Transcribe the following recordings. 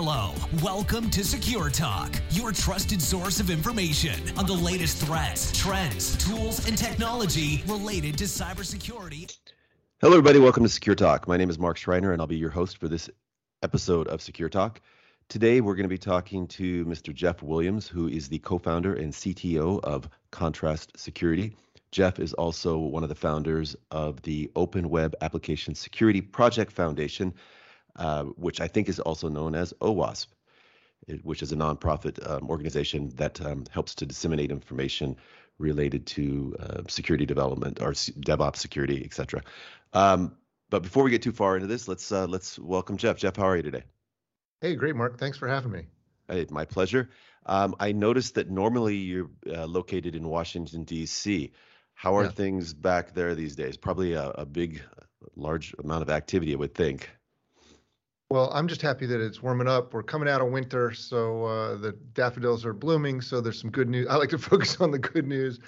Hello, welcome to Secure Talk, your trusted source of information on the latest threats, trends, tools, and technology related to cybersecurity. Hello, everybody. Welcome to Secure Talk. My name is Mark Schreiner, and I'll be your host for this episode of Secure Talk. Today, we're going to be talking to Mr. Jeff Williams, who is the co founder and CTO of Contrast Security. Jeff is also one of the founders of the Open Web Application Security Project Foundation, uh, which I think is also known as OWASP, which is a nonprofit um, organization that um, helps to disseminate information related to uh, security development or DevOps security, etc. Um, but before we get too far into this, let's uh, let's welcome Jeff. Jeff, how are you today? Hey, great, Mark. Thanks for having me. Hey, my pleasure. Um, I noticed that normally you're uh, located in Washington D.C. How are yeah. things back there these days? Probably a, a big, large amount of activity, I would think. Well, I'm just happy that it's warming up. We're coming out of winter, so uh, the daffodils are blooming. So there's some good news. I like to focus on the good news.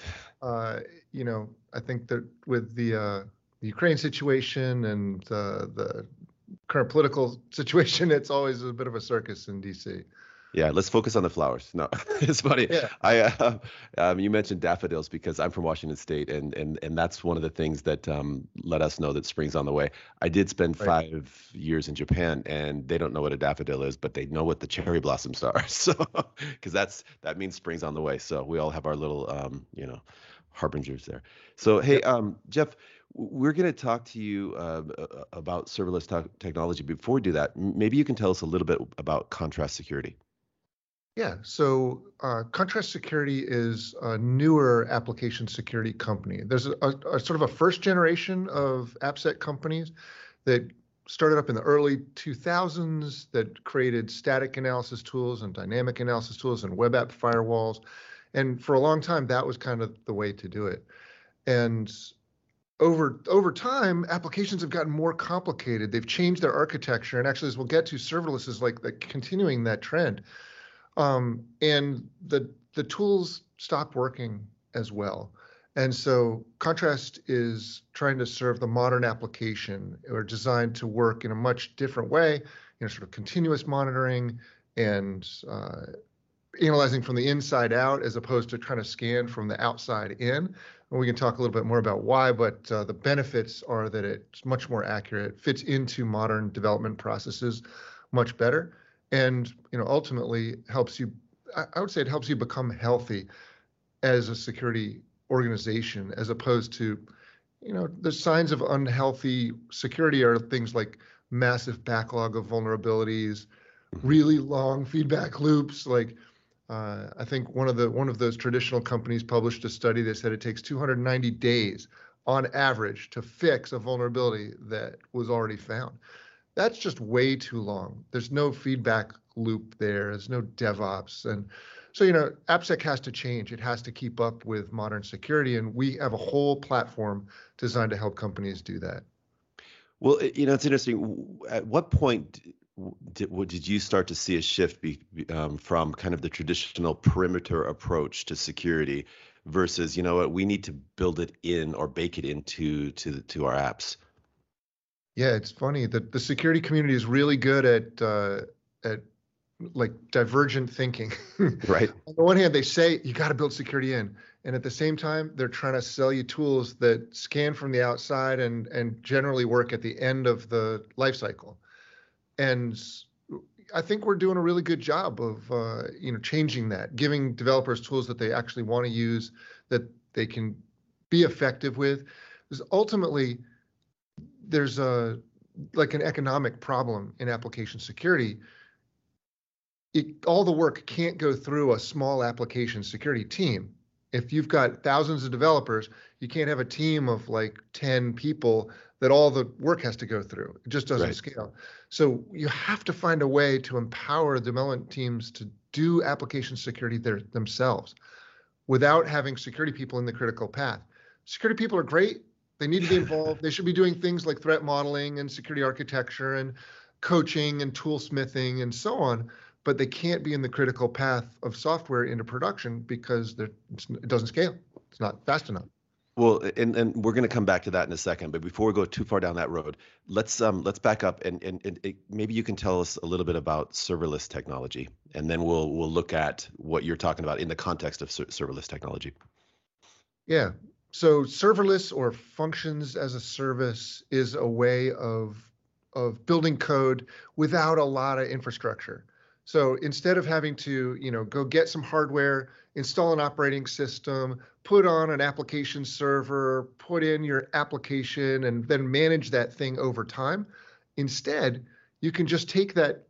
Uh, you know, I think that with the, uh, the Ukraine situation and uh, the current political situation, it's always a bit of a circus in DC. Yeah, let's focus on the flowers. No, it's funny. Yeah. I uh, um, you mentioned daffodils because I'm from Washington State, and and and that's one of the things that um, let us know that spring's on the way. I did spend right. five years in Japan, and they don't know what a daffodil is, but they know what the cherry blossoms are. So, because that's that means spring's on the way. So we all have our little um, you know harbingers there. So hey, um, Jeff, we're going to talk to you uh, about serverless technology. Before we do that, maybe you can tell us a little bit about contrast security. Yeah, so uh, Contrast Security is a newer application security company. There's a, a, a, sort of a first generation of AppSec companies that started up in the early 2000s that created static analysis tools and dynamic analysis tools and web app firewalls. And for a long time, that was kind of the way to do it. And over over time, applications have gotten more complicated. They've changed their architecture, and actually, as we'll get to, serverless is like, like continuing that trend. Um, and the the tools stop working as well. And so Contrast is trying to serve the modern application or designed to work in a much different way, you know, sort of continuous monitoring and uh, analyzing from the inside out as opposed to trying to scan from the outside in. And we can talk a little bit more about why, but uh, the benefits are that it's much more accurate, fits into modern development processes much better and you know ultimately helps you i would say it helps you become healthy as a security organization as opposed to you know the signs of unhealthy security are things like massive backlog of vulnerabilities mm-hmm. really long feedback loops like uh, I think one of the one of those traditional companies published a study that said it takes 290 days on average to fix a vulnerability that was already found that's just way too long. There's no feedback loop there. There's no DevOps. And so, you know, AppSec has to change. It has to keep up with modern security. And we have a whole platform designed to help companies do that. Well, you know, it's interesting. At what point did, did you start to see a shift be, um, from kind of the traditional perimeter approach to security versus, you know what, we need to build it in or bake it into to to our apps? Yeah, it's funny that the security community is really good at uh, at like divergent thinking. right. On the one hand, they say you got to build security in, and at the same time, they're trying to sell you tools that scan from the outside and and generally work at the end of the life cycle. And I think we're doing a really good job of uh, you know changing that, giving developers tools that they actually want to use, that they can be effective with. Because ultimately, there's a like an economic problem in application security. It, all the work can't go through a small application security team. If you've got thousands of developers, you can't have a team of like 10 people that all the work has to go through. It just doesn't right. scale. So you have to find a way to empower development teams to do application security there themselves without having security people in the critical path. Security people are great they need to be involved. they should be doing things like threat modeling and security architecture and coaching and tool smithing and so on. But they can't be in the critical path of software into production because it doesn't scale. It's not fast enough. Well, and, and we're going to come back to that in a second, but before we go too far down that road, let's um let's back up and and, and it, maybe you can tell us a little bit about serverless technology, and then we'll we'll look at what you're talking about in the context of ser- serverless technology. Yeah. So serverless or functions as a service is a way of of building code without a lot of infrastructure. So instead of having to, you know, go get some hardware, install an operating system, put on an application server, put in your application, and then manage that thing over time, instead, you can just take that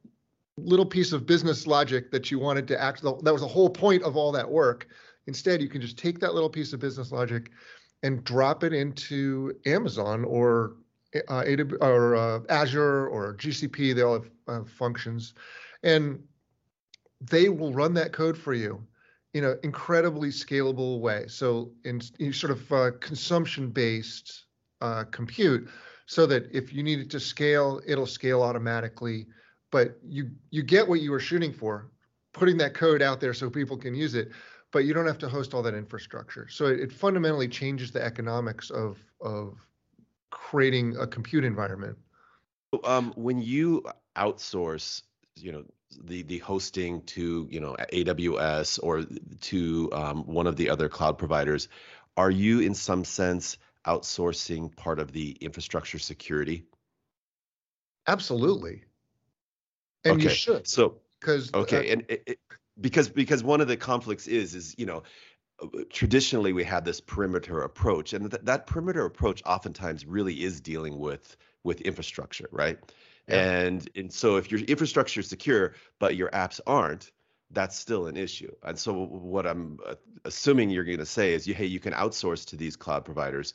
little piece of business logic that you wanted to act. That was the whole point of all that work. Instead, you can just take that little piece of business logic and drop it into Amazon or uh, or uh, Azure or GCP. They all have uh, functions, and they will run that code for you in an incredibly scalable way. So in, in sort of uh, consumption-based uh, compute, so that if you need it to scale, it'll scale automatically. But you you get what you were shooting for, putting that code out there so people can use it, but you don't have to host all that infrastructure. So it, it fundamentally changes the economics of of creating a compute environment. Um, when you outsource, you know, the the hosting to you know AWS or to um, one of the other cloud providers, are you in some sense outsourcing part of the infrastructure security? Absolutely. And okay. you should. So because okay, uh, and it, because because one of the conflicts is is you know traditionally we had this perimeter approach and th- that perimeter approach oftentimes really is dealing with with infrastructure right? Yeah. and and so if your infrastructure is secure but your apps aren't that's still an issue. And so what i'm assuming you're going to say is you hey you can outsource to these cloud providers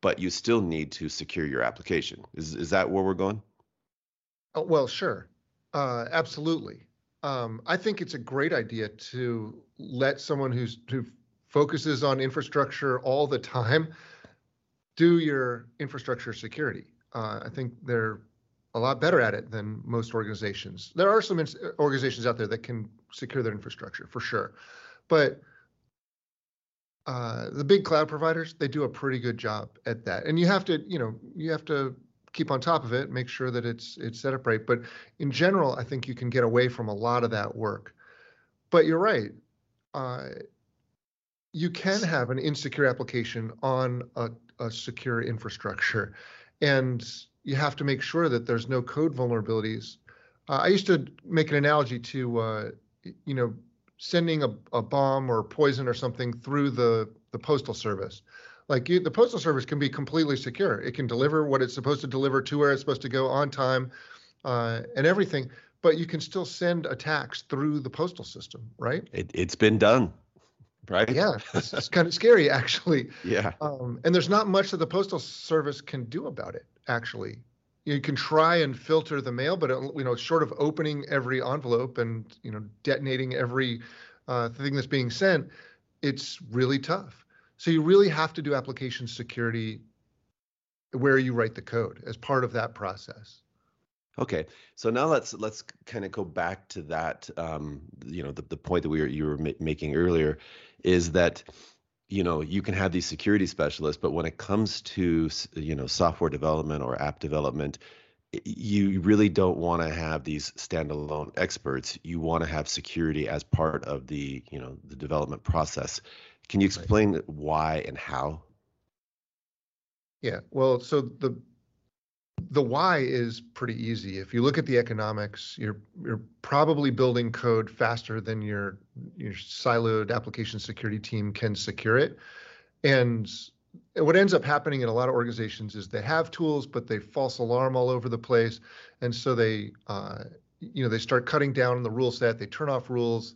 but you still need to secure your application. Is is that where we're going? Oh, well sure. Uh, absolutely um, I think it's a great idea to let someone who's who focuses on infrastructure all the time, do your infrastructure security. Uh, I think they're a lot better at it than most organizations. There are some organizations out there that can secure their infrastructure for sure, but uh, the big cloud providers they do a pretty good job at that. And you have to, you know, you have to keep on top of it, make sure that it's it's set up right. But in general, I think you can get away from a lot of that work. But you're right. Uh, you can have an insecure application on a, a secure infrastructure. And you have to make sure that there's no code vulnerabilities. Uh, I used to make an analogy to, uh, you know, sending a, a bomb or poison or something through the, the postal service. Like you, the postal service can be completely secure. It can deliver what it's supposed to deliver to where it's supposed to go on time uh, and everything. But you can still send attacks through the postal system, right? It, it's been done right? Yeah, it's, it's kind of scary actually. Yeah. Um, and there's not much that the postal service can do about it. Actually, you can try and filter the mail, but it, you know, short of opening every envelope and you know detonating every uh, thing that's being sent, it's really tough. So you really have to do application security where you write the code as part of that process. Okay, so now let's let's kind of go back to that. Um, you know, the, the point that we were you were ma- making earlier is that you know you can have these security specialists, but when it comes to you know software development or app development, you really don't want to have these standalone experts. You want to have security as part of the you know the development process. Can you explain right. why and how? Yeah, well, so the the why is pretty easy. If you look at the economics, you're you're probably building code faster than your your siloed application security team can secure it. And what ends up happening in a lot of organizations is they have tools, but they false alarm all over the place, and so they uh, you know they start cutting down on the rule set. They turn off rules,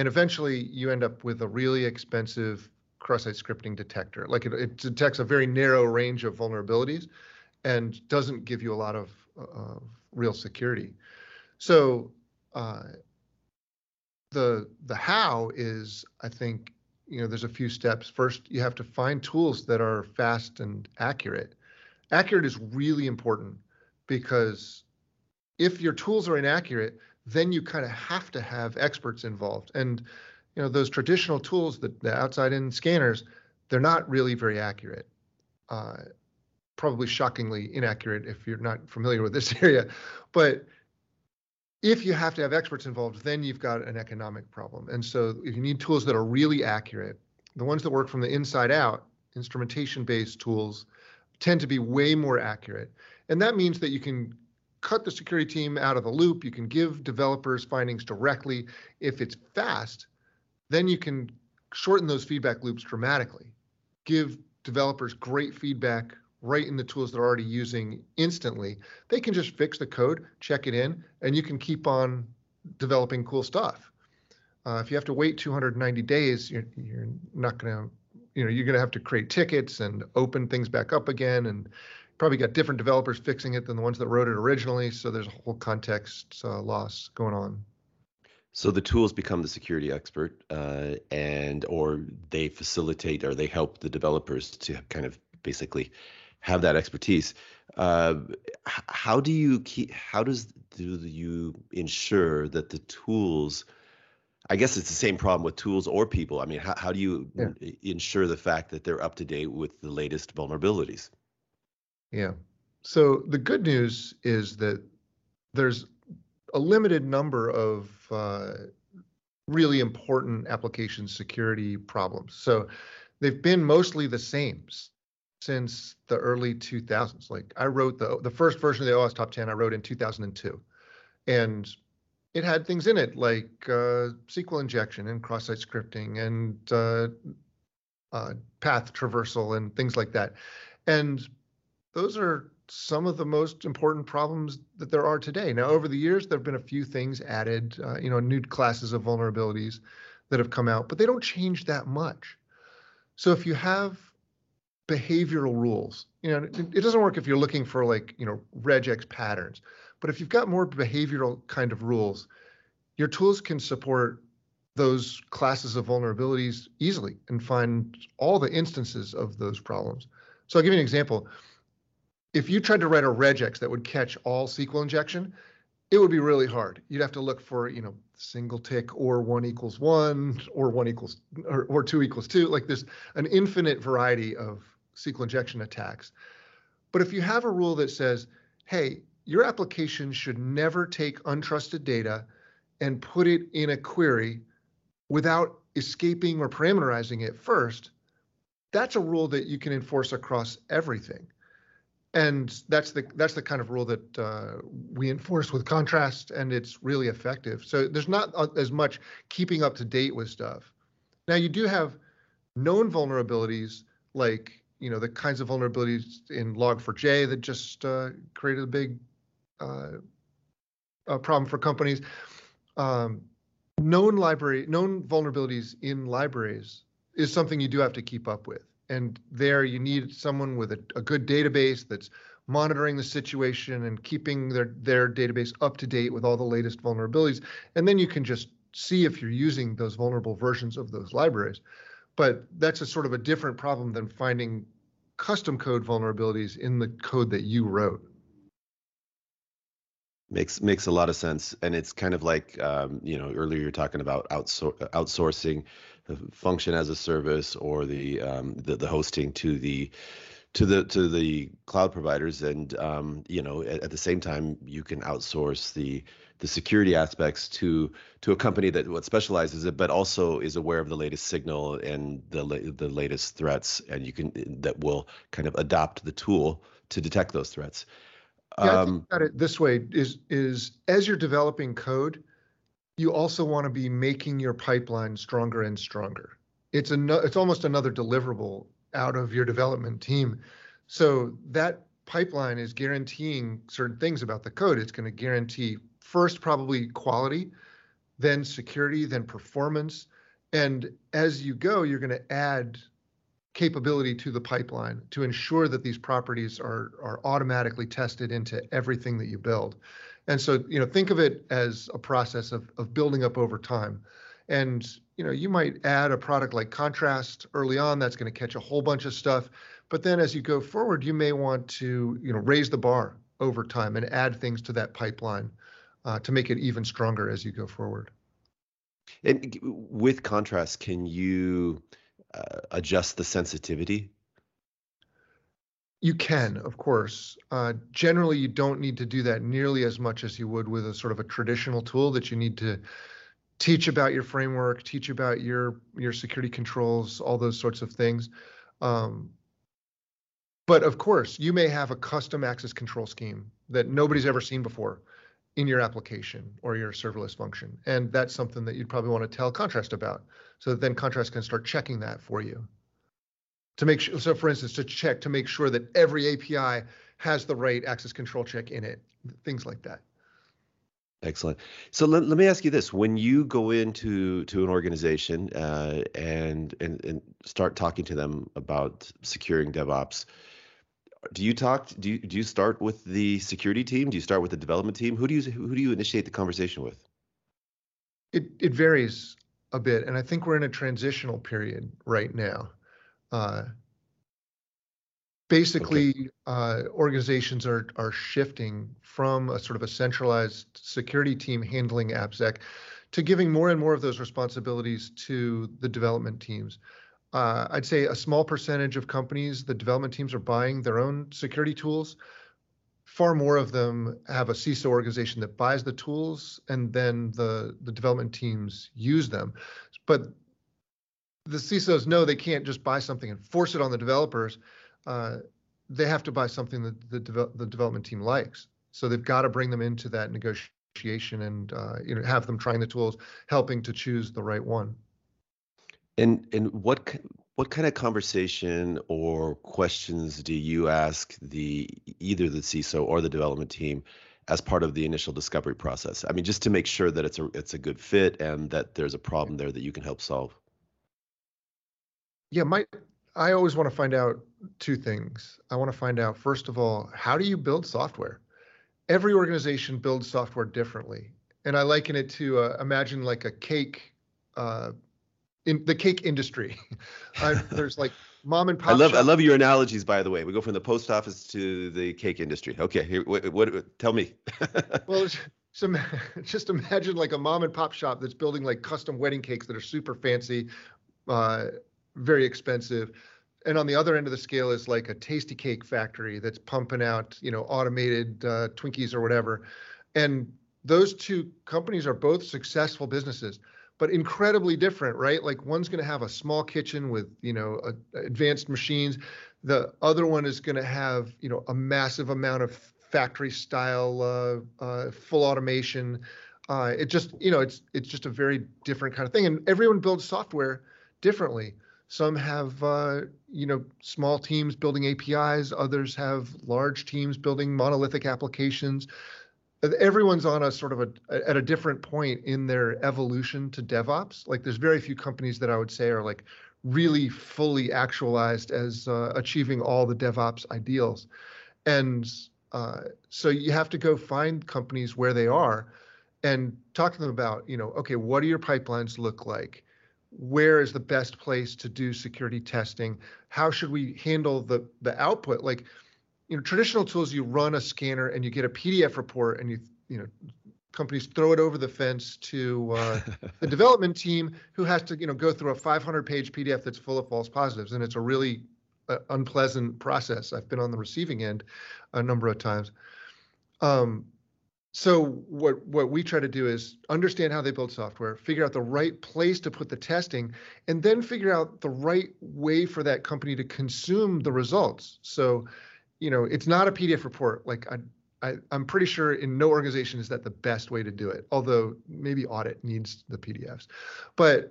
and eventually you end up with a really expensive cross-site scripting detector. Like it, it detects a very narrow range of vulnerabilities and doesn't give you a lot of, of real security. So uh, the the how is, I think, you know, there's a few steps. First, you have to find tools that are fast and accurate. Accurate is really important because if your tools are inaccurate, then you kind of have to have experts involved. And you know, those traditional tools, the outside in scanners, they're not really very accurate. Uh, probably shockingly inaccurate if you're not familiar with this area. But if you have to have experts involved, then you've got an economic problem. And so if you need tools that are really accurate, the ones that work from the inside out, instrumentation based tools, tend to be way more accurate. And that means that you can cut the security team out of the loop. You can give developers findings directly. If it's fast, then you can shorten those feedback loops dramatically. Give developers great feedback right in the tools they're already using instantly. They can just fix the code, check it in, and you can keep on developing cool stuff. Uh, if you have to wait 290 days, you're, you're not going to, you know, you're going to have to create tickets and open things back up again, and probably got different developers fixing it than the ones that wrote it originally. So there's a whole context uh, loss going on. So the tools become the security expert, uh, and or they facilitate or they help the developers to kind of basically have that expertise. Uh, how do you keep? How does do you ensure that the tools? I guess it's the same problem with tools or people. I mean, how, how do you yeah. ensure the fact that they're up to date with the latest vulnerabilities? Yeah. So the good news is that there's a limited number of uh, really important application security problems. So they've been mostly the same since the early 2000s. Like I wrote the the first version of the OWASP Top 10 I wrote in 2002, and it had things in it like uh, SQL injection and cross-site scripting and uh, uh, path traversal and things like that. And those are some of the most important problems that there are today. Now, over the years, there have been a few things added, uh, you know, new classes of vulnerabilities that have come out, but they don't change that much. So if you have behavioral rules. You know, it, it, doesn't work if you're looking for like, you know, regex patterns. But if you've got more behavioral kind of rules, your tools can support those classes of vulnerabilities easily and find all the instances of those problems. So I'll give you an example. If you tried to write a regex that would catch all SQL injection, it would be really hard. You'd have to look for, you know, single tick or one equals one or one equals or, or two equals two. Like there's an infinite variety of SQL injection attacks. But if you have a rule that says, hey, your application should never take untrusted data and put it in a query without escaping or parameterizing it first, that's a rule that you can enforce across everything. And that's the that's the kind of rule that uh, we enforce with contrast, and it's really effective. So there's not as much keeping up to date with stuff. Now you do have known vulnerabilities like you know the kinds of vulnerabilities in Log4j that just uh, created a big uh, problem for companies. Um, known library, known vulnerabilities in libraries is something you do have to keep up with. And there you need someone with a, a good database that's monitoring the situation and keeping their, their database up to date with all the latest vulnerabilities. And then you can just see if you're using those vulnerable versions of those libraries but that's a sort of a different problem than finding custom code vulnerabilities in the code that you wrote. Makes makes a lot of sense, and it's kind of like um, you know earlier you're talking about outsor- outsourcing the function as a service or the, um, the the hosting to the to the to the cloud providers, and um, you know at, at the same time you can outsource the the security aspects to to a company that what specializes it, but also is aware of the latest signal and the the latest threats, and you can that will kind of adopt the tool to detect those threats. Yeah, um, I think it this way is is as you're developing code, you also want to be making your pipeline stronger and stronger. It's a it's almost another deliverable out of your development team. So that pipeline is guaranteeing certain things about the code. It's going to guarantee first probably quality, then security, then performance. And as you go, you're going to add capability to the pipeline to ensure that these properties are are automatically tested into everything that you build. And so, you know, think of it as a process of of building up over time. And you know, you might add a product like Contrast early on that's going to catch a whole bunch of stuff, but then as you go forward, you may want to, you know, raise the bar over time and add things to that pipeline uh, to make it even stronger as you go forward. And with contrast, can you uh, adjust the sensitivity? You can, of course. Uh, generally, you don't need to do that nearly as much as you would with a sort of a traditional tool that you need to teach about your framework, teach about your your security controls, all those sorts of things. Um, but of course, you may have a custom access control scheme that nobody's ever seen before in your application or your serverless function, and that's something that you'd probably want to tell Contrast about, so that then Contrast can start checking that for you to make sure, so for instance, to check to make sure that every API has the right access control check in it, things like that. Excellent. So let, let me ask you this: When you go into to an organization uh, and, and and start talking to them about securing DevOps, do you talk? Do you do you start with the security team? Do you start with the development team? Who do you who do you initiate the conversation with? It it varies a bit, and I think we're in a transitional period right now. Uh, basically, okay. uh, organizations are are shifting from a sort of a centralized security team handling AppSec to giving more and more of those responsibilities to the development teams. Uh, I'd say a small percentage of companies, the development teams are buying their own security tools. Far more of them have a CISO organization that buys the tools and then the, the development teams use them. But the CISOs know they can't just buy something and force it on the developers. Uh, they have to buy something that the, de- the development team likes. So they've got to bring them into that negotiation and uh, you know have them trying the tools, helping to choose the right one. And and what what kind of conversation or questions do you ask the either the CISO or the development team as part of the initial discovery process? I mean, just to make sure that it's a it's a good fit and that there's a problem there that you can help solve. Yeah, my I always want to find out two things. I want to find out first of all, how do you build software? Every organization builds software differently, and I liken it to uh, imagine like a cake, uh, in the cake industry. there's like mom and pop. I love I love your analogies. By the way, we go from the post office to the cake industry. Okay, here, what, what tell me? well, so just imagine like a mom and pop shop that's building like custom wedding cakes that are super fancy. Uh, very expensive. And on the other end of the scale is like a tasty cake factory that's pumping out, you know, automated uh, Twinkies or whatever. And those two companies are both successful businesses, but incredibly different, right? Like one's going to have a small kitchen with, you know, a, advanced machines. The other one is going to have, you know, a massive amount of factory style, uh, uh, full automation. Uh, it just, you know, it's it's just a very different kind of thing. And everyone builds software differently. Some have, uh, you know, small teams building APIs. Others have large teams building monolithic applications. Everyone's on a sort of a at a different point in their evolution to DevOps. Like, there's very few companies that I would say are like really fully actualized as uh, achieving all the DevOps ideals. And uh, so you have to go find companies where they are and talk to them about, you know, okay, what do your pipelines look like? Where is the best place to do security testing? How should we handle the the output? Like, you know, traditional tools, you run a scanner and you get a PDF report, and you you know, companies throw it over the fence to uh, the development team, who has to you know go through a 500 page PDF that's full of false positives, and it's a really uh, unpleasant process. I've been on the receiving end a number of times. Um, so what what we try to do is understand how they build software, figure out the right place to put the testing, and then figure out the right way for that company to consume the results. So, you know, it's not a PDF report. Like I, I I'm pretty sure in no organization is that the best way to do it. Although maybe audit needs the PDFs, but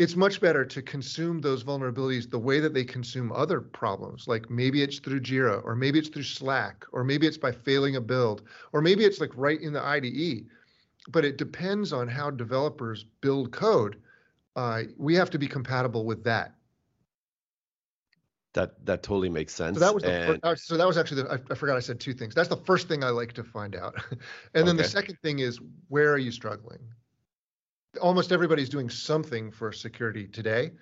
it's much better to consume those vulnerabilities the way that they consume other problems. Like maybe it's through Jira, or maybe it's through Slack, or maybe it's by failing a build, or maybe it's like right in the IDE. But it depends on how developers build code. Uh, we have to be compatible with that. That that totally makes sense. So that was the and... first, so that was actually the, I, I, forgot I said two things. That's the first thing I like to find out, and then okay. the second thing is where are you struggling? Almost everybody's doing something for security today.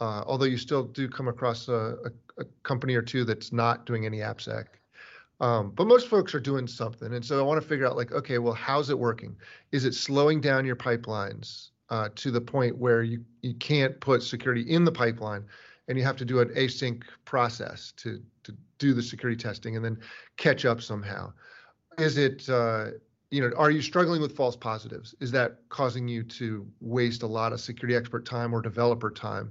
Uh, although you still do come across a, a, a, company or two that's not doing any AppSec. Um, but most folks are doing something. And so I want to figure out like, okay, well, how's it working? Is it slowing down your pipelines uh, to the point where you, you can't put security in the pipeline? and you have to do an async process to to do the security testing and then catch up somehow. Is it uh, you know are you struggling with false positives? Is that causing you to waste a lot of security expert time or developer time?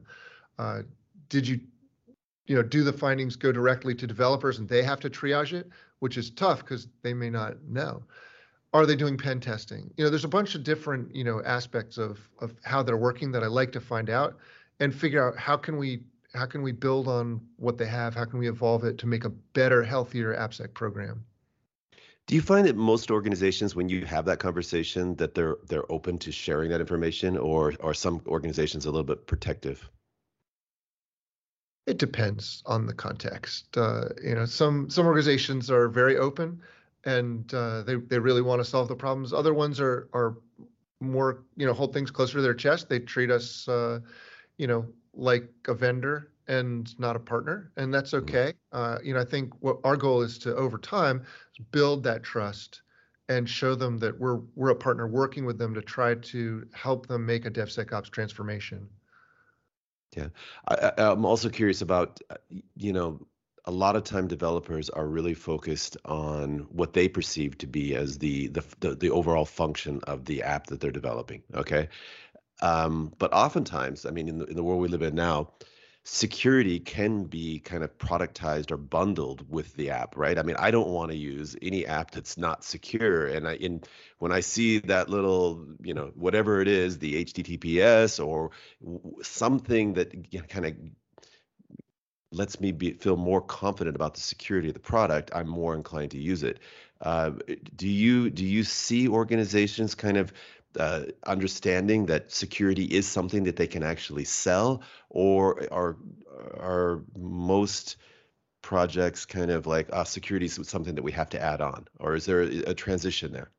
Uh, did you you know do the findings go directly to developers and they have to triage it, which is tough because they may not know. Are they doing pen testing? You know there's a bunch of different you know aspects of of how they're working that i like to find out and figure out how can we how can we build on what they have? How can we evolve it to make a better healthier appsec program do you find that most organizations when you have that conversation that they're they're open to sharing that information or are some organizations a little bit protective it depends on the context uh, you know some some organizations are very open and uh, they they really want to solve the problems. Other ones are are more you know hold things closer to their chest. They treat us uh, you know like a vendor and not a partner, and that's mm-hmm. okay. Uh, you know I think what our goal is to over time build that trust and show them that we're we're a partner working with them to try to help them make a DevSecOps transformation. Yeah, I, I'm also curious about uh, you know a lot of time developers are really focused on what they perceive to be as the the the, the overall function of the app that they're developing okay um, but oftentimes i mean in the, in the world we live in now security can be kind of productized or bundled with the app right i mean i don't want to use any app that's not secure and i in when i see that little you know whatever it is the https or something that kind of lets me be, feel more confident about the security of the product, I'm more inclined to use it. Uh, do you do you see organizations kind of uh, understanding that security is something that they can actually sell, or are are most projects kind of like uh, security is something that we have to add on, or is there a, a transition there?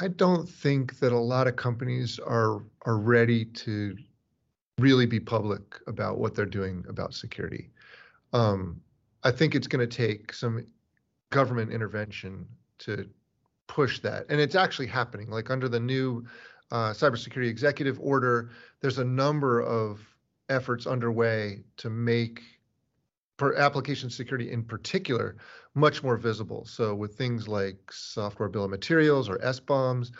I don't think that a lot of companies are are ready to really be public about what they're doing about security. Um, I think it's going to take some government intervention to push that, and it's actually happening. Like under the new uh, cybersecurity executive order, there's a number of efforts underway to make application security in particular much more visible. So with things like software bill of materials or SBOMs,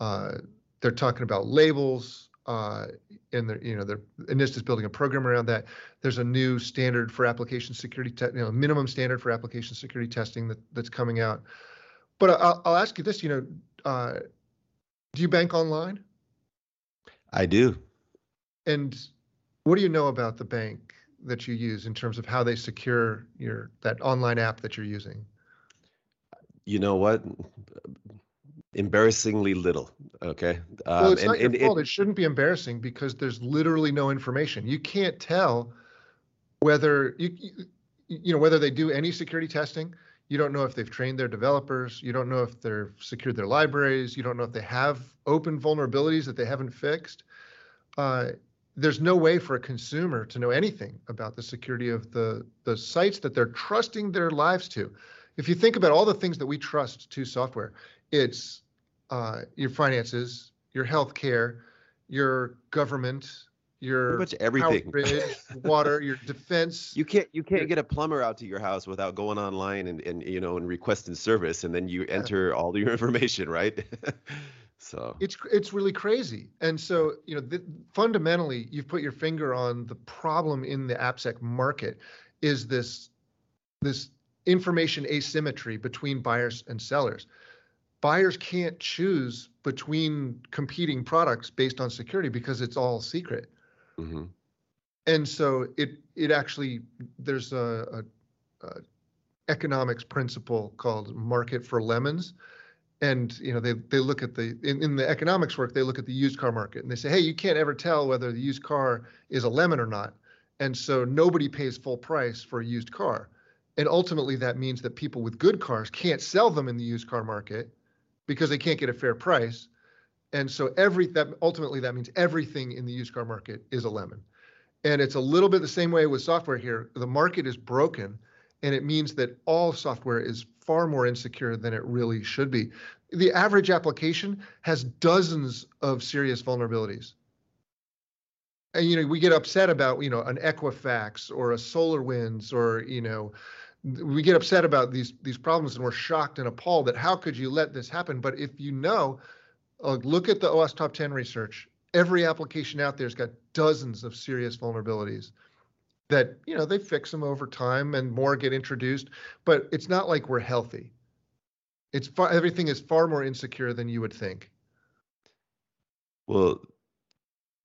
uh, they're talking about labels uh, and they're, you know, they're NIST is building a program around that. There's a new standard for application security, te- you know, minimum standard for application security testing that, that's coming out. But I'll, I'll ask you this, you know, uh, do you bank online? I do. And what do you know about the bank that you use in terms of how they secure your that online app that you're using? You know what? embarrassingly little. Okay. Um, well, it's and, not your fault. It, it shouldn't be embarrassing because there's literally no information. You can't tell whether you, you know whether they do any security testing. You don't know if they've trained their developers. You don't know if they've secured their libraries. You don't know if they have open vulnerabilities that they haven't fixed. Uh, there's no way for a consumer to know anything about the security of the the sites that they're trusting their lives to. If you think about all the things that we trust to software, it's uh, your finances, your health care, your government, your Pretty much everything, water, your defense. You can't you can't get a plumber out to your house without going online and, and you know and requesting service, and then you enter all your information, right? so it's it's really crazy, and so you know the, fundamentally, you've put your finger on the problem in the AppSec market, is this this information asymmetry between buyers and sellers buyers can't choose between competing products based on security because it's all secret. Mm-hmm. And so it it actually there's a, a, a, economics principle called market for lemons, and you know they they look at the in, in the economics work they look at the used car market and they say hey you can't ever tell whether the used car is a lemon or not, and so nobody pays full price for a used car, and ultimately that means that people with good cars can't sell them in the used car market because they can't get a fair price. And so every that ultimately that means everything in the used car market is a lemon. And it's a little bit the same way with software here. The market is broken and it means that all software is far more insecure than it really should be. The average application has dozens of serious vulnerabilities. and you know we get upset about you know an Equifax or a SolarWinds or you know we get upset about these these problems and we're shocked and appalled that how could you let this happen but if you know uh, look at the OWASP top 10 research. Every application out there's got dozens of serious vulnerabilities that you know they fix them over time and more get introduced but it's not like we're healthy. It's far, everything is far more insecure than you would think. Well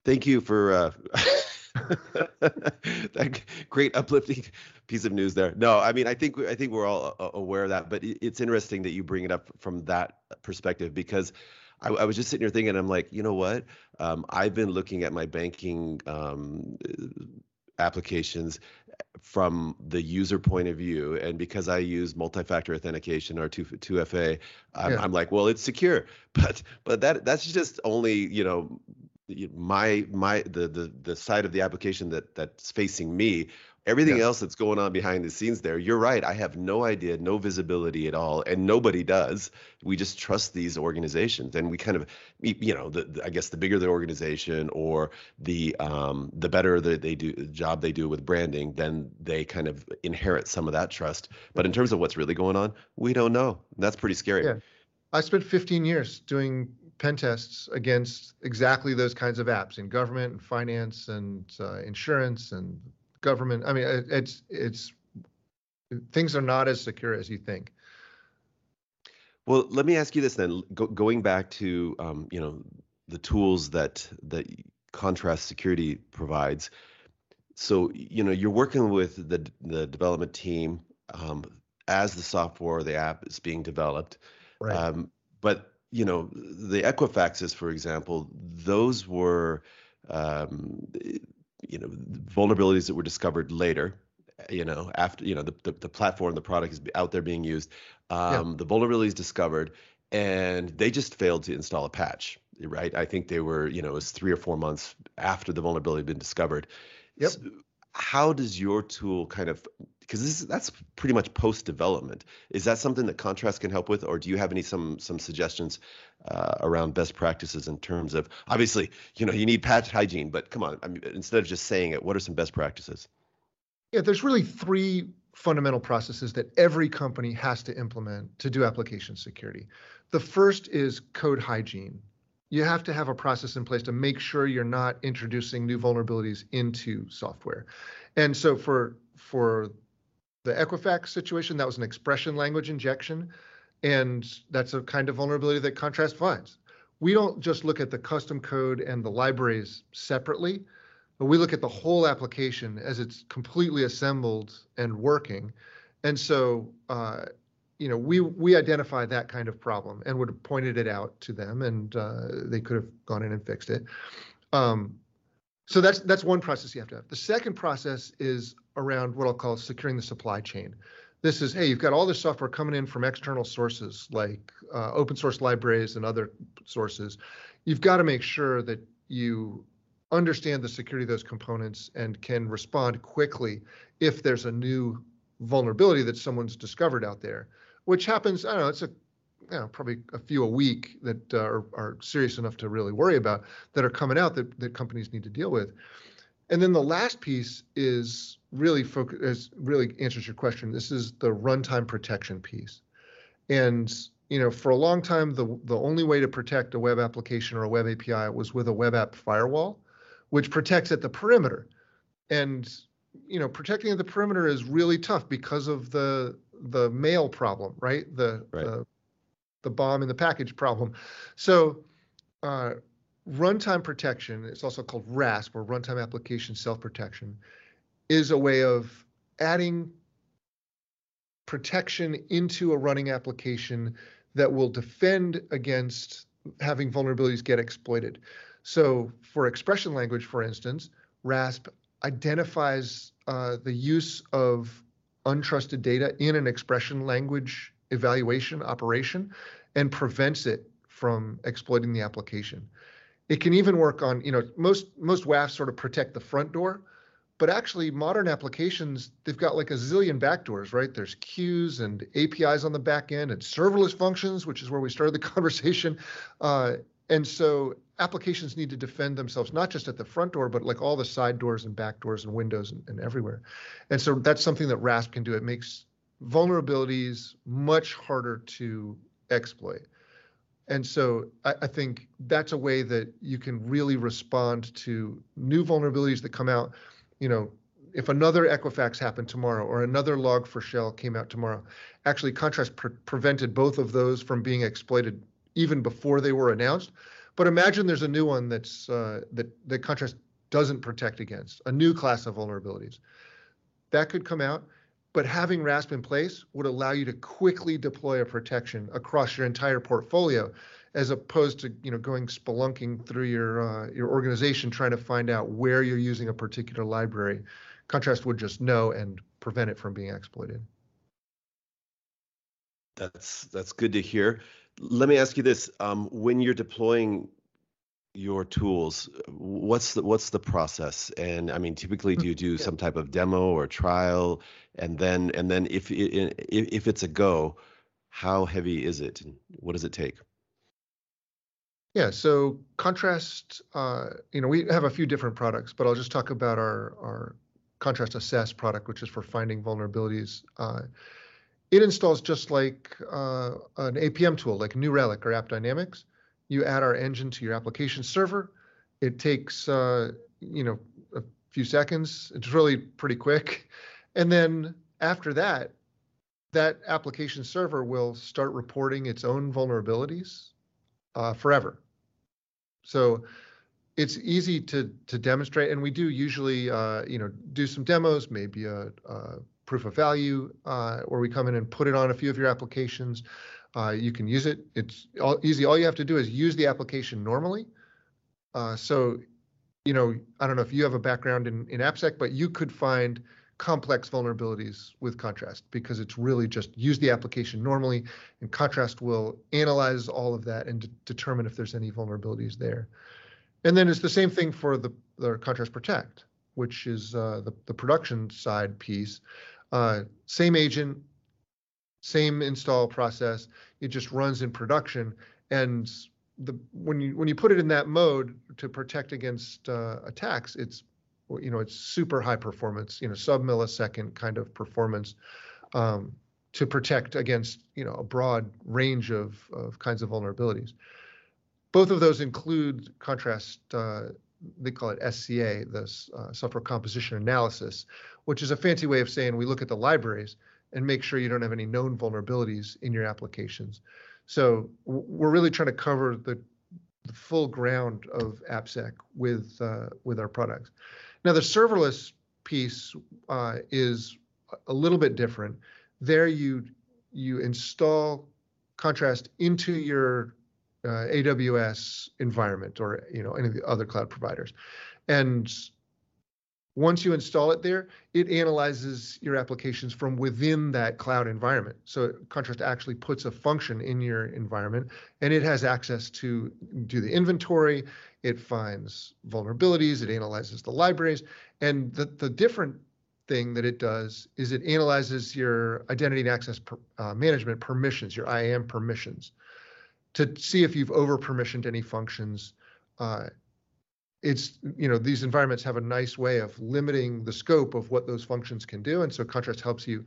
thank you for uh, that great uplifting piece of news there. No, I mean I think I think we're all uh, aware of that, but it's interesting that you bring it up from that perspective because I, I was just sitting here thinking, I'm like, you know what? Um, I've been looking at my banking um, applications from the user point of view and because i use multi-factor authentication or 2 2fa I'm, yeah. I'm like well it's secure but but that that's just only you know my my the the the side of the application that that's facing me everything yeah. else that's going on behind the scenes there you're right i have no idea no visibility at all and nobody does. We just trust these organizations and we kind of you know the, the i guess the bigger the organization or the um the better the, they do the job they do with branding then they kind of inherit some of that trust. But in terms of what's really going on we don't know. That's pretty scary. Yeah. I spent 15 years doing pen tests against exactly those kinds of apps in government and finance and uh, insurance and government. I mean, it's it's things are not as secure as you think. Well, let me ask you this then. Go, going back to um, you know the tools that that Contrast Security provides. So you know you're working with the the development team um, as the software, the app is being developed. Right. Um, but you know, the Equifaxes, for example, those were, um, you know, vulnerabilities that were discovered later. You know, after you know the the, the platform, the product is out there being used. Um, yeah. The vulnerabilities discovered, and they just failed to install a patch. Right? I think they were, you know, it was three or four months after the vulnerability had been discovered. Yep. So how does your tool kind of because this that's pretty much post development. Is that something that Contrast can help with, or do you have any some some suggestions uh, around best practices in terms of obviously you know you need patch hygiene, but come on, I mean, instead of just saying it, what are some best practices? Yeah, there's really three fundamental processes that every company has to implement to do application security. The first is code hygiene. You have to have a process in place to make sure you're not introducing new vulnerabilities into software. And so for for the Equifax situation, that was an expression language injection. And that's a kind of vulnerability that Contrast finds. We don't just look at the custom code and the libraries separately, but we look at the whole application as it's completely assembled and working. And so, uh, you know, we we identified that kind of problem and would have pointed it out to them, and uh, they could have gone in and fixed it. Um, so that's that's one process you have to have. The second process is around what I'll call securing the supply chain. This is, hey, you've got all this software coming in from external sources like uh, open source libraries and other sources. You've got to make sure that you understand the security of those components and can respond quickly if there's a new vulnerability that someone's discovered out there, which happens, I don't know, it's a you know, probably a few a week that uh, are, are serious enough to really worry about that are coming out that, that companies need to deal with. And then the last piece is really focus really answers your question. This is the runtime protection piece. And you know, for a long time, the the only way to protect a web application or a web API was with a web app firewall, which protects at the perimeter. And you know, protecting at the perimeter is really tough because of the the mail problem, right? The right. the the bomb in the package problem. So uh, runtime protection, it's also called RASP or runtime application self-protection, is a way of adding protection into a running application that will defend against having vulnerabilities get exploited. So for expression language, for instance, RASP identifies uh, the use of untrusted data in an expression language evaluation operation and prevents it from exploiting the application. It can even work on, you know, most most WAFs sort of protect the front door, but actually modern applications, they've got like a zillion backdoors, right? There's queues and APIs on the back end and serverless functions, which is where we started the conversation. Uh, and so applications need to defend themselves not just at the front door but like all the side doors and back doors and windows and, and everywhere. And so that's something that rasp can do. It makes vulnerabilities much harder to exploit. And so I, I, think that's a way that you can really respond to new vulnerabilities that come out. You know if another equifax happened tomorrow or another log4shell came out tomorrow actually contrast pre- prevented both of those from being exploited even before they were announced but imagine there's a new one that's uh, that that contrast doesn't protect against a new class of vulnerabilities. That could come out but having rasp in place would allow you to quickly deploy a protection across your entire portfolio as opposed to you know going spelunking through your uh, your organization trying to find out where you're using a particular library. Contrast would just know and prevent it from being exploited that's that's good to hear let me ask you this: um, when you're deploying your tools, what's the what's the process? And I mean, typically, do you do some type of demo or trial, and then and then if if, if it's a go, how heavy is it, and what does it take? Yeah, so contrast, uh, you know, we have a few different products, but I'll just talk about our our contrast assess product, which is for finding vulnerabilities. Uh, it installs just like uh, an APM tool, like New Relic or AppDynamics. You add our engine to your application server. It takes, uh, you know, a few seconds. It's really pretty quick. And then after that, that application server will start reporting its own vulnerabilities uh, forever. So it's easy to to demonstrate, and we do usually, uh, you know, do some demos, maybe a, a proof of value, uh, where we come in and put it on a few of your applications. Uh, you can use it. It's all easy. All you have to do is use the application normally. Uh, so, you know, I don't know if you have a background in, in AppSec, but you could find complex vulnerabilities with Contrast because it's really just use the application normally, and Contrast will analyze all of that and determine if there's any vulnerabilities there. And then it's the same thing for the, the Contrast Protect, which is uh, the, the production side piece. Uh, same agent, same install process. It just runs in production, and the when you when you put it in that mode to protect against uh, attacks, it's you know it's super high performance, you know sub millisecond kind of performance um, to protect against you know a broad range of of kinds of vulnerabilities. Both of those include contrast. Uh, they call it SCA, the uh, software composition analysis, which is a fancy way of saying we look at the libraries and make sure you don't have any known vulnerabilities in your applications. So we're really trying to cover the, the full ground of AppSec with uh, with our products. Now the serverless piece uh, is a little bit different. There you you install contrast into your uh, AWS environment or you know any of the other cloud providers, and once you install it there, it analyzes your applications from within that cloud environment. So Contrast actually puts a function in your environment and it has access to do the inventory, it finds vulnerabilities, it analyzes the libraries. And the, the different thing that it does is it analyzes your identity and access per, uh, management permissions, your IAM permissions, to see if you've over permissioned any functions. Uh, it's you know these environments have a nice way of limiting the scope of what those functions can do. And so contrast helps you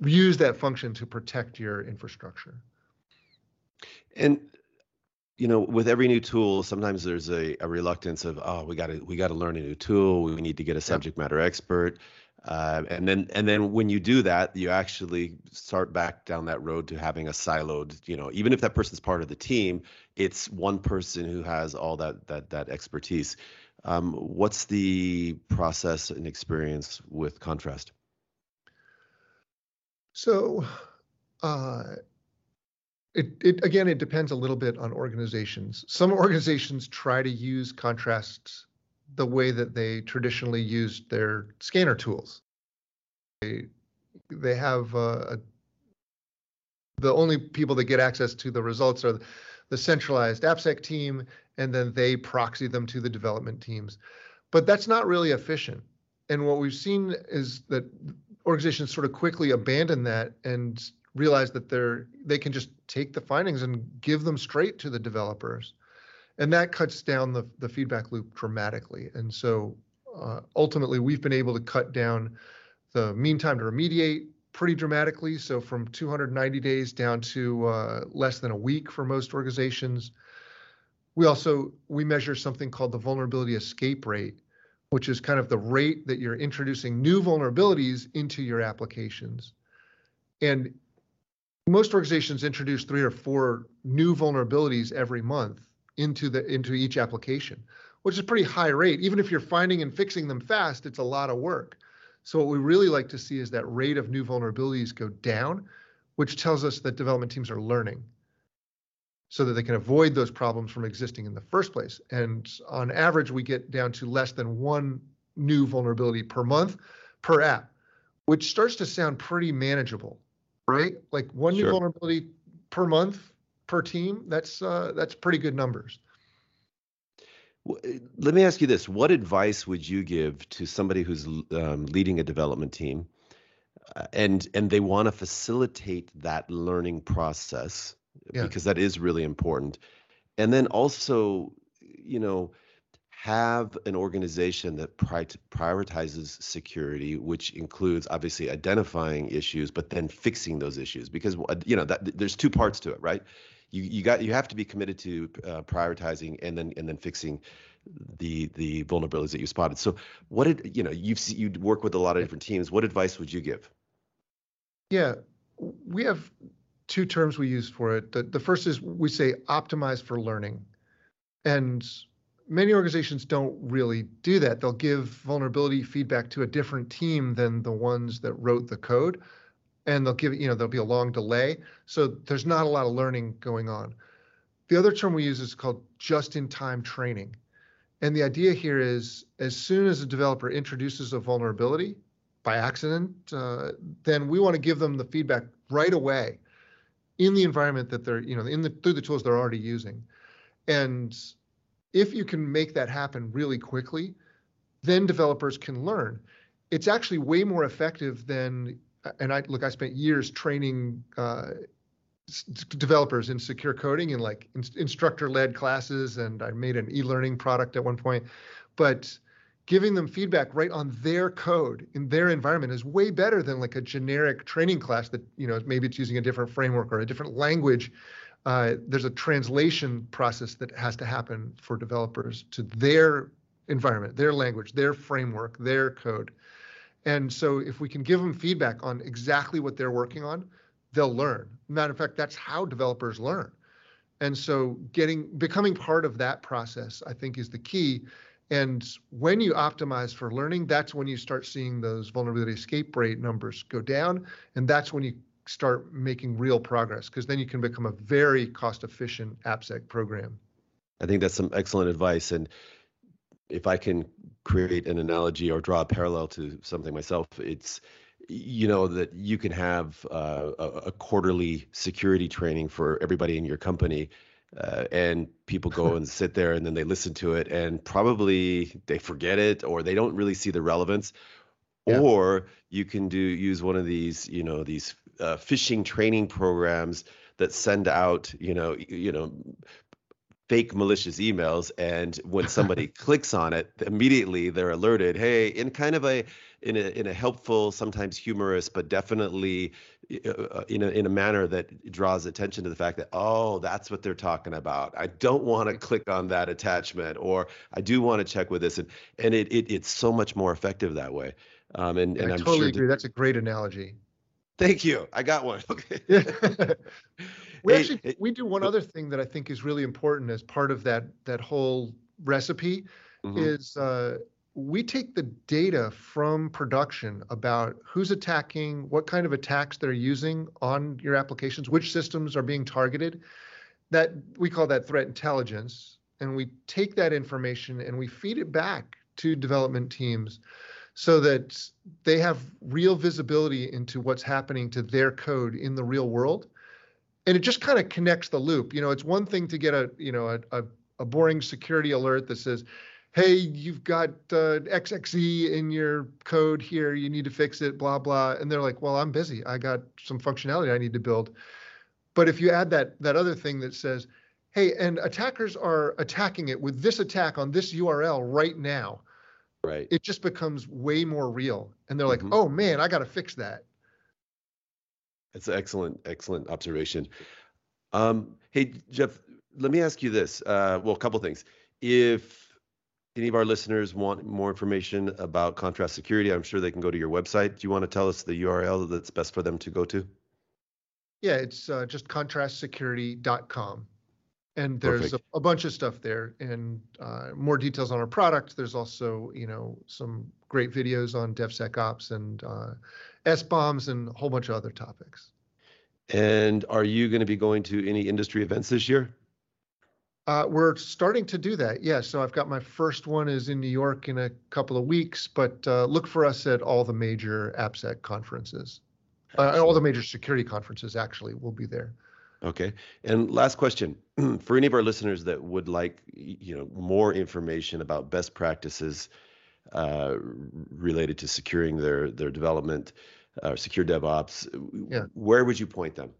use that function to protect your infrastructure. And you know with every new tool sometimes there's a, a reluctance of oh we got to we got to learn a new tool. We need to get a subject matter expert uh, and then and then when you do that you actually start back down that road to having a siloed you know even if that person's part of the team it's one person who has all that that that expertise. Um, what's the process and experience with contrast? So uh, it, it again it depends a little bit on organizations. Some organizations try to use contrast the way that they traditionally used their scanner tools. They, they have uh, the only people that get access to the results are the centralized AppSec team, and then they proxy them to the development teams. But that's not really efficient. And what we've seen is that organizations sort of quickly abandon that and realize that they're they can just take the findings and give them straight to the developers and that cuts down the, the feedback loop dramatically. And so uh, ultimately, we've been able to cut down the mean time to remediate pretty dramatically. So from 290 days down to uh, less than a week for most organizations. We also we measure something called the vulnerability escape rate, which is kind of the rate that you're introducing new vulnerabilities into your applications. And most organizations introduce three or four new vulnerabilities every month into the into each application, which is pretty high rate. Even if you're finding and fixing them fast, it's a lot of work. So what we really like to see is that rate of new vulnerabilities go down, which tells us that development teams are learning so that they can avoid those problems from existing in the first place. And on average, we get down to less than one new vulnerability per month per app, which starts to sound pretty manageable, right? Like one sure. new vulnerability per month per team. That's uh, that's pretty good numbers. Let me ask you this: What advice would you give to somebody who's um, leading a development team, uh, and and they want to facilitate that learning process yeah. because that is really important, and then also, you know, have an organization that pri- prioritizes security, which includes obviously identifying issues, but then fixing those issues because you know that there's two parts to it, right? You you got you have to be committed to uh, prioritizing and then and then fixing the the vulnerabilities that you spotted. So what did you know you've you work with a lot of different teams. What advice would you give? Yeah, we have two terms we use for it. The, the first is we say optimize for learning. And many organizations don't really do that. They'll give vulnerability feedback to a different team than the ones that wrote the code and they'll give you know there'll be a long delay. So there's not a lot of learning going on. The other term we use is called just-in-time training. And the idea here is as soon as a developer introduces a vulnerability by accident uh, then we want to give them the feedback right away in the environment that they're you know in the through the tools they're already using. And if you can make that happen really quickly then developers can learn. It's actually way more effective than and I look, I spent years training uh, developers in secure coding in like in, instructor-led classes, and I made an e-learning product at one point. But giving them feedback right on their code in their environment is way better than like a generic training class that you know maybe it's using a different framework or a different language. Uh, there's a translation process that has to happen for developers to their environment, their language, their framework, their code. And so if we can give them feedback on exactly what they're working on, they'll learn. Matter of fact, that's how developers learn. And so getting becoming part of that process, I think, is the key. And when you optimize for learning, that's when you start seeing those vulnerability escape rate numbers go down. And that's when you start making real progress because then you can become a very cost efficient AppSec program. I think that's some excellent advice. And if I can create an analogy or draw a parallel to something myself, it's you know that you can have uh, a, a, quarterly security training for everybody in your company. Uh, and people go and sit there and then they listen to it and probably they forget it or they don't really see the relevance yeah. or you can do use one of these you know these uh, phishing training programs that send out you know you know fake malicious emails and when somebody clicks on it immediately they're alerted hey in kind of a in a in a helpful sometimes humorous but definitely uh, uh, in a in a manner that draws attention to the fact that oh that's what they're talking about. I don't want to click on that attachment or i do want to check with this and and it, it it's so much more effective that way. Um and, and I i'm totally sure agree. That's a great analogy thank you. I got one. Okay. We hey, actually hey, we do one other thing that I think is really important as part of that that whole recipe mm-hmm. is uh, we take the data from production about who's attacking, what kind of attacks they're using on your applications, which systems are being targeted. That we call that threat intelligence, and we take that information and we feed it back to development teams so that they have real visibility into what's happening to their code in the real world and it just kind of connects the loop. You know, it's one thing to get a you know a, a, a boring security alert that says, "Hey, you've got uh, XXE in your code here. You need to fix it." Blah blah. And they're like, "Well, I'm busy. I got some functionality I need to build." But if you add that that other thing that says, hey, and attackers are attacking it with this attack on this URL right now. Right. It just becomes way more real. And they're like, mm-hmm. oh man, I got to fix that. That's an excellent, excellent observation. Um, hey, Jeff, let me ask you this. Uh, well, a couple things. If any of our listeners want more information about contrast security, I'm sure they can go to your website. Do you want to tell us the URL that's best for them to go to? Yeah, it's uh, just contrastsecurity.com. And there's a, a, bunch of stuff there and uh, more details on our product. There's also, you know, some great videos on DevSecOps and uh, SBOMs and a whole bunch of other topics. And are you going to be going to any industry events this year? Uh, we're starting to do that. Yeah. So I've got my first one is in New York in a couple of weeks, but uh, look for us at all the major AppSec conferences. Uh, all the major security conferences actually will be there. Okay. And last question for any of our listeners that would like, you know, more information about best practices uh, related to securing their their development, uh, secure DevOps, yeah. where would you point them?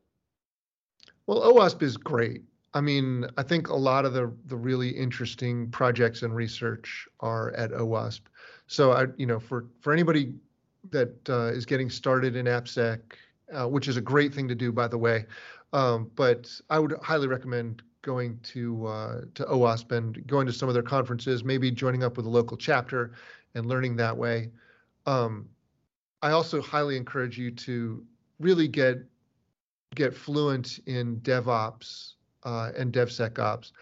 Well, OWASP is great. I mean, I think a lot of the the really interesting projects and research are at OWASP. So I, you know, for for anybody that uh, is getting started in AppSec, uh, which is a great thing to do, by the way. Um, but I would highly recommend going to uh, to OWASP and going to some of their conferences, maybe joining up with a local chapter and learning that way. Um, I also highly encourage you to really get get fluent in DevOps uh, and DevSecOps.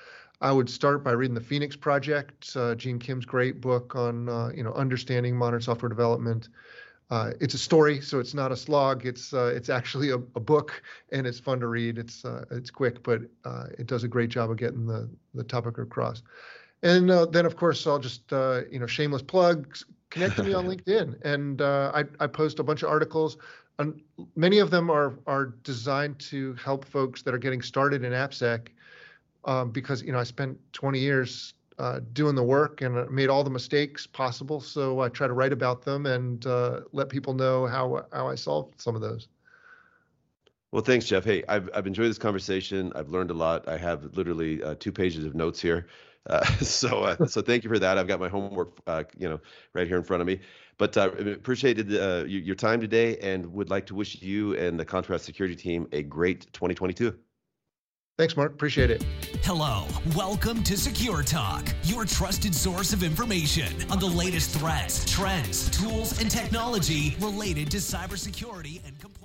I would start by reading the Phoenix Project, uh, Gene Kim's great book on uh, you know understanding modern software development. Uh, it's a story, so it's not a slog. It's uh, it's actually a, a, book, and it's fun to read. It's uh, it's quick, but uh, it does a great job of getting the the topic across. And uh, then, of course, I'll just uh, you know shameless plugs. Connect to me on LinkedIn, and I I post a bunch of articles. And many of them are are designed to help folks that are getting started in AppSec, um, because you know I spent 20 years uh, doing the work and made all the mistakes possible. So I try to write about them and uh, let people know how how I solved some of those. Well, thanks, Jeff. Hey, I've I've enjoyed this conversation. I've learned a lot. I have literally uh, two pages of notes here. Uh, so uh, so thank you for that. I've got my homework, uh, you know, right here in front of me. But uh, appreciated uh, your time today, and would like to wish you and the Contrast Security team a great 2022. Thanks, Mark. Appreciate it. Hello. Welcome to Secure Talk, your trusted source of information on the latest threats, trends, tools, and technology related to cybersecurity and compliance.